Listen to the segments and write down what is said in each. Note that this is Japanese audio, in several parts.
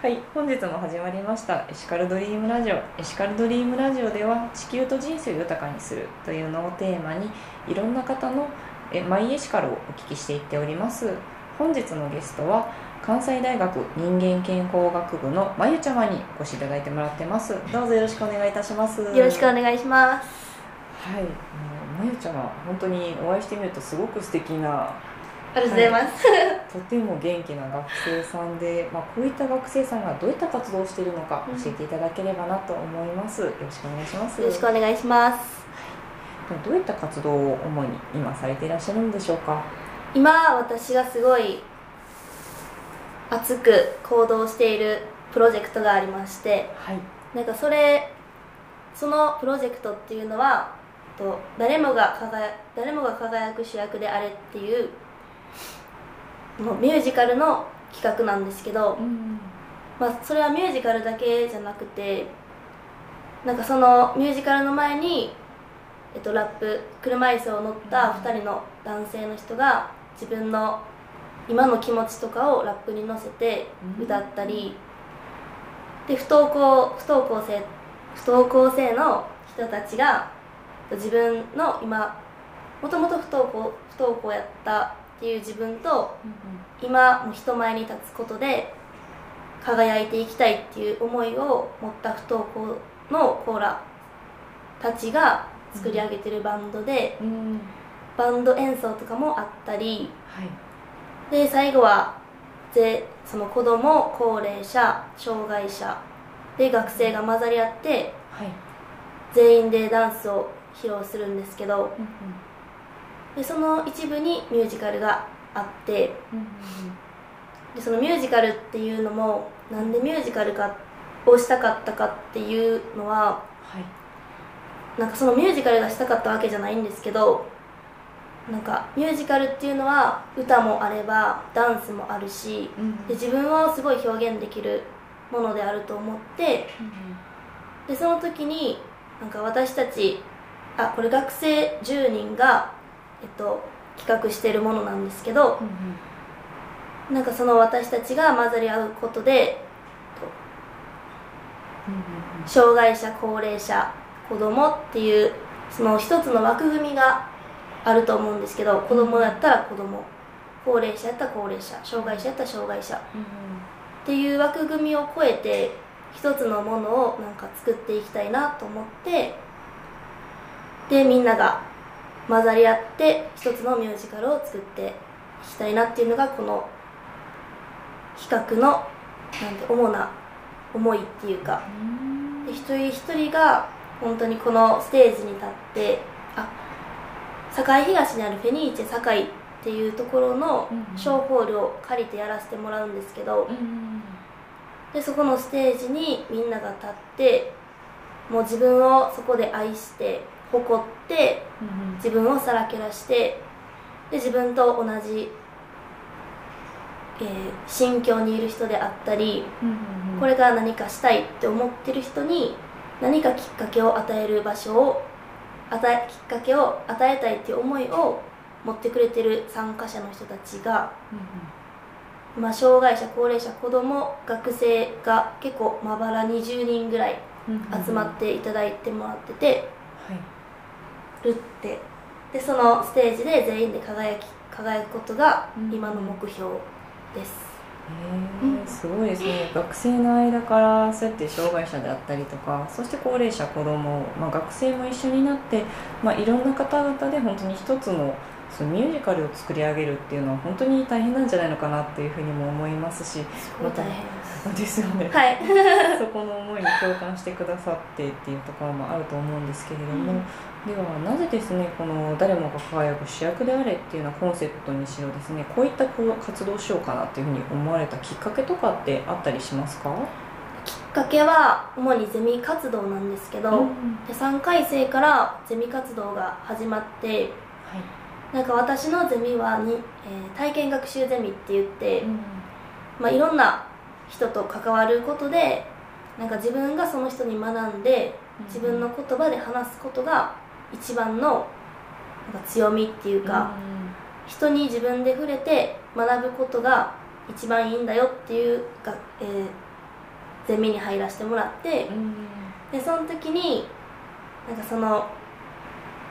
はい、本日も始まりましたエシカルドリームラジオ。エシカルドリームラジオでは地球と人生を豊かにするというのをテーマにいろんな方のえマイエシカルをお聞きしていっております。本日のゲストは関西大学人間健康学部のまゆちゃまにお越しいただいてもらってます。どうぞよろしくお願いいたします。よろしくお願いします。はい、まゆちゃま本当にお会いしてみるとすごく素敵なありがとうございます、とても元気な学生さんで、まあ、こういった学生さんがどういった活動をしているのかうん。教えていただければなと思います、よろしくお願いします。よろしくお願いします。どういった活動を主に今されていらっしゃるんでしょうか？今私がすごい熱く行動しているプロジェクトがありましてはい。なんかそれそのプロジェクトっていうのはと誰もが輝誰もが輝く主役であれっていうもうミュージカルの企画なんですけど、うんまあ、それはミュージカルだけじゃなくてなんかそのミュージカルの前に、えっと、ラップ車椅子を乗った2人の男性の人が自分の今の気持ちとかをラップに乗せて歌ったり、で不登校不登校生不登校生の人たちが自分の今もともと不登校不登校やったっていう自分と今も人前に立つことで輝いていきたいっていう思いを持った不登校のコーラたちが作り上げてるバンドで、うん。バンド演奏とかもあったりはい。で最後はぜその子供高齢者障害者で学生が混ざり合ってはい。全員でダンスを披露するんですけどでその一部にミュージカルがあってでそのミュージカルっていうのもなんでミュージカルかをしたかったかっていうのははい。なんかそのミュージカルがしたかったわけじゃないんですけどなんかミュージカルっていうのは歌もあればダンスもあるしで自分をすごい表現できるものであると思ってでその時になんか私たちあこれ学生10人が、えっと、企画してるものなんですけどなんかその私たちが混ざり合うことで障害者高齢者子供っていうその一つの枠組みがあると思うんですけど子供やったら子供高齢者やったら高齢者障害者やったら障害者っていう枠組みを超えて一つのものをなんか作っていきたいなと思ってでみんなが混ざり合って一つのミュージカルを作っていきたいなっていうのがこの企画のなんて主な思いっていうか。で一人一人が本当にこのステージに立ってあ堺東にあるフェニーチェ堺っていうところのうんショーホールを借りてやらせてもらうんですけど、でそこのステージにみんなが立ってもう自分をそこで愛して誇って自分をさらけ出してで自分と同じ、えー心境にいる人であったりこれから何かしたいって思ってる人に何かきっかけを与える場所を与えきっかけを与えたいっていう思いを持ってくれてる参加者の人たちが、まあ、障害者高齢者子ども学生が結構まばら20人ぐらい集まっていただいてもらっててはいるって。でそのステージで全員で輝き輝くことがうん。今の目標です、へーすごいですね。学生の間からそうやって障害者であったりとかそして高齢者子ども、まあ、学生も一緒になって、まあ、いろんな方々で本当に一つのそのミュージカルを作り上げるっていうのは本当に大変なんじゃないのかなっていうふうにも思いますしすごい大変ですですよね。はい。そこの思いに共感してくださってっていうところもあると思うんですけれども、うん。ではなぜですねこの「誰もが輝く主役であれ」っていうようなコンセプトにしろですね。こういったこう活動をしようかなっていうふうに思われたきっかけとかってあったりしますか？きっかけは主にゼミ活動なんですけど、うん。で3回生からゼミ活動が始まってなんか私のゼミはに、えー体験学習ゼミって言って、まあ、いろんな人と関わることでなんか自分がその人に学んで自分の言葉で話すことが一番のなんか強みっていうか、人に自分で触れて学ぶことが一番いいんだよっていうが、えーゼミに入らせてもらってうん。でその時になんかその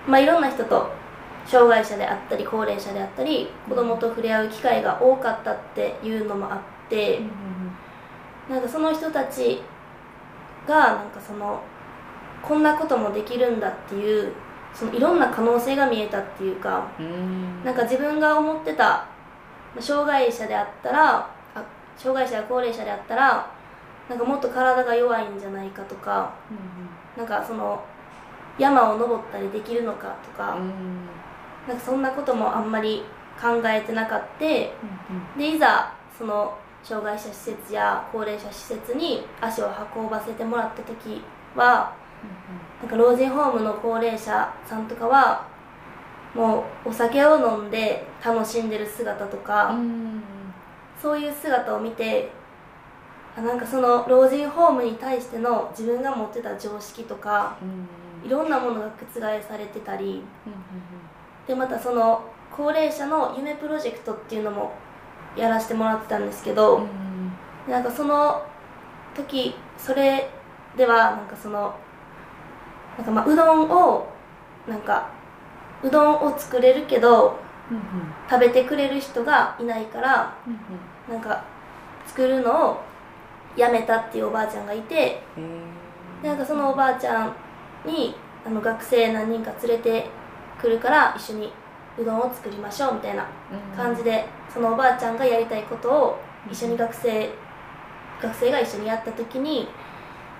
まあいろんな人と障害者であったり高齢者であったり子供と触れ合う機会が多かったっていうのもあってなんかその人たちがなんかそのこんなこともできるんだっていうそのいろんな可能性が見えたっていうかうん。なんか自分が思ってた障害者であったらあ障害者や高齢者であったらなんかもっと体が弱いんじゃないかとかなんかその山を登ったりできるのかとか,、なんかそんなこともあんまり考えてなかってでいざその障害者施設や高齢者施設に足を運ばせてもらった時はなんか老人ホームの高齢者さんとかはもうお酒を飲んで楽しんでる姿とか、そういう姿を見てあなんかその老人ホームに対しての自分が持ってた常識とかいろんなものが覆されてたりでまたその高齢者の夢プロジェクトっていうのもやらせてもらってたんですけど、なんかその時それではなんかそのなんかまあうどんをなんかうどんを作れるけど食べてくれる人がいないからなんか作るのをやめたっていうおばあちゃんがいてでなんかそのおばあちゃんにあの学生何人か連れてくるから一緒にうどんを作りましょうみたいな感じでそのおばあちゃんがやりたいことを一緒に学生学生が一緒にやった時に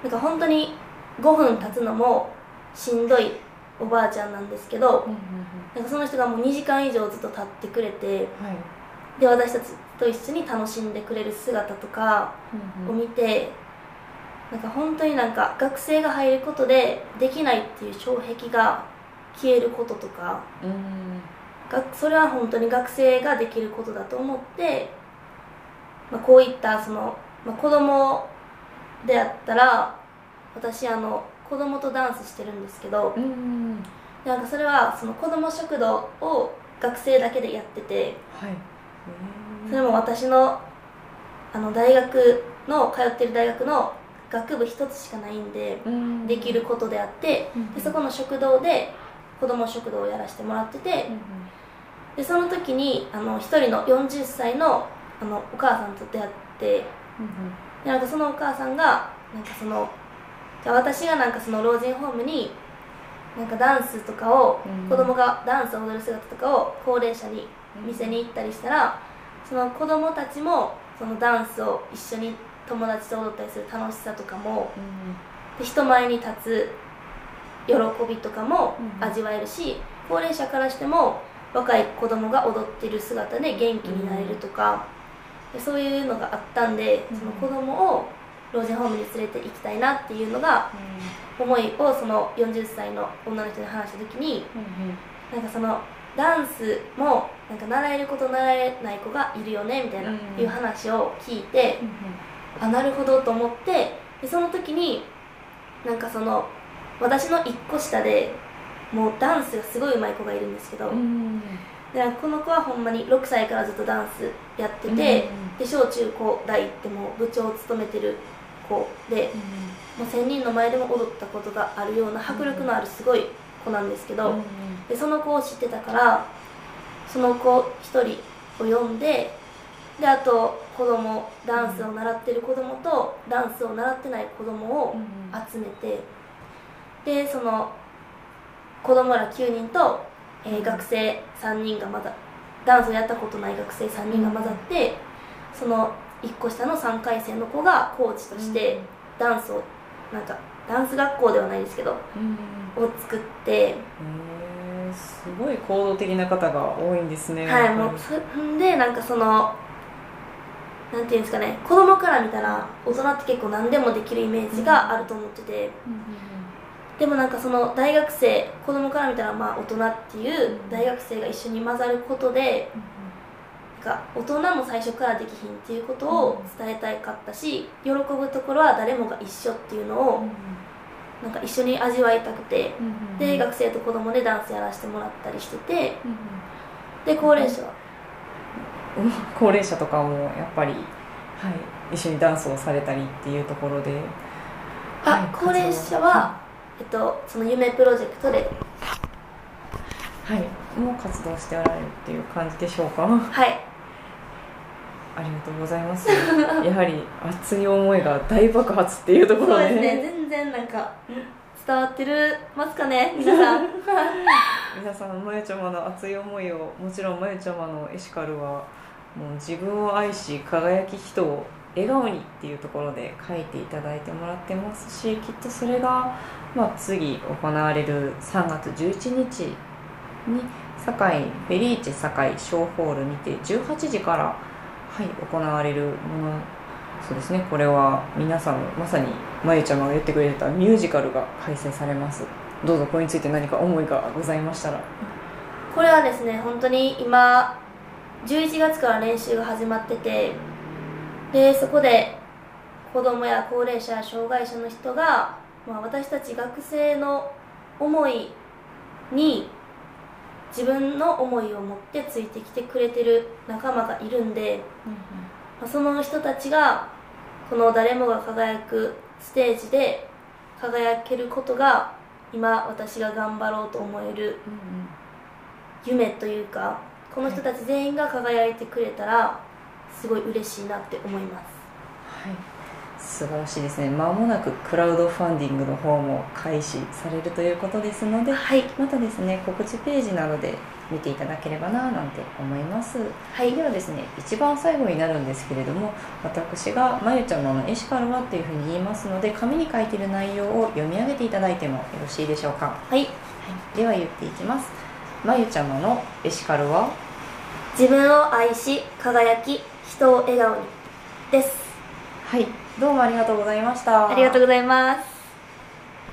なんか本当に5分経つのもしんどいおばあちゃんなんですけどなんかその人がもう2時間以上ずっと立ってくれてで私たちと一緒に楽しんでくれる姿とかを見てなんか本当になんか学生が入ることでできないっていう障壁が消えることとか。がそれは本当に学生ができることだと思って、まあ、こういったその、まあ、子供であったら私あの子供とダンスしてるんですけどなんかそれはその子供食堂を学生だけでやっててそれも私のあの大学の通ってる大学の学部一つしかないんでできることであってでそこの食堂で子供食堂をやらせてもらっててでその時にあの一人の40歳のあのお母さんと出会ってでなんかそのお母さんがなんかそのじゃあ私がなんかその老人ホームになんかダンスとかを、うん子供がダンスを踊る姿とかを高齢者に見せに行ったりしたら、その子供たちもそのダンスを一緒に友達と踊ったりする楽しさとかもで人前に立つ喜びとかもうん味わえるし、高齢者からしても若い子供が踊ってる姿で元気になれるとか、でそういうのがあったんで、うん。その子供を老人ホームに連れて行きたいなっていうのが思いをその40歳の女の人に話した時になんかそのダンスもなんか習える子と習えない子がいるよねみたいな、うんいう話を聞いて、あなるほどと思ってでその時になんかその私の1個下でもうダンスがすごい上手い子がいるんですけど、でこの子はほんまに6歳からずっとダンスやってて、で小中高大ってもう部長を務めてる子でもう1000人の前でも踊ったことがあるような迫力のあるすごい子なんですけど、でその子を知ってたからその子1人を呼んでであと子供ダンスを習ってる子供とダンスを習ってない子供を集めてでその子供ら9人と、えー学生3人がまだダンスをやったことない学生3人が混ざって、その1個下の3回生の子がコーチとしてダンスをなんかダンス学校ではないですけどを作って、すごい行動的な方が多いんですねはいもうそんでなんかそのなんていうんですかね子供から見たら大人って結構何でもできるイメージがあると思ってて、でもなんかその大学生子供から見たらまあ大人っていう大学生が一緒に混ざることでなんか大人も最初からできひんっていうことを伝えたいかったし喜ぶところは誰もが一緒っていうのをなんか一緒に味わいたくてで学生と子供でダンスやらせてもらったりしててで高齢者は？高齢者とかもやっぱり一緒にダンスをされたりっていうところであ、はい高齢者は、えっと、その夢プロジェクトで。はい。もう活動しておられるっていう感じでしょうか？はい。ありがとうございます。やはり熱い思いが大爆発っていうところでそうですね。全然なんかん伝わってるますかね？皆さん。皆さんまゆちゃまの熱い思いをもちろんまゆちゃまのエシカルはもう自分を愛し輝き人を笑顔にっていうところで書いていただいてもらってますしきっとそれが、まあ、次行われる3月11日に堺フェリーチェ堺小ホールにて18時から、はい、行われるものそうですね。これは皆さんまさにまゆちゃまが言ってくれたミュージカルが開催されます。どうぞこれについて何か思いがございましたら。これはですね本当に今11月から練習が始まっててでそこで子供や高齢者障害者の人が、まあ、私たち学生の思いに自分の思いを持ってついてきてくれてる仲間がいるんで、まあ、その人たちがこの誰もが輝くステージで輝けることが今私が頑張ろうと思える夢というかこの人たち全員が輝いてくれたらすごい嬉しいなって思います。はい素晴らしいですね。まもなくクラウドファンディングの方も開始されるということですのではい。またですね告知ページなどで見ていただければななんて思います。はい。ではですね一番最後になるんですけれども私がまゆちゃまのエシカルはっていうふうに言いますので紙に書いている内容を読み上げていただいてもよろしいでしょうか、はい。はい、では言っていきます。まゆちゃまのエシカルは？自分を愛し輝き人を笑顔に。です。はいどうもありがとうございました。ありがとうございます。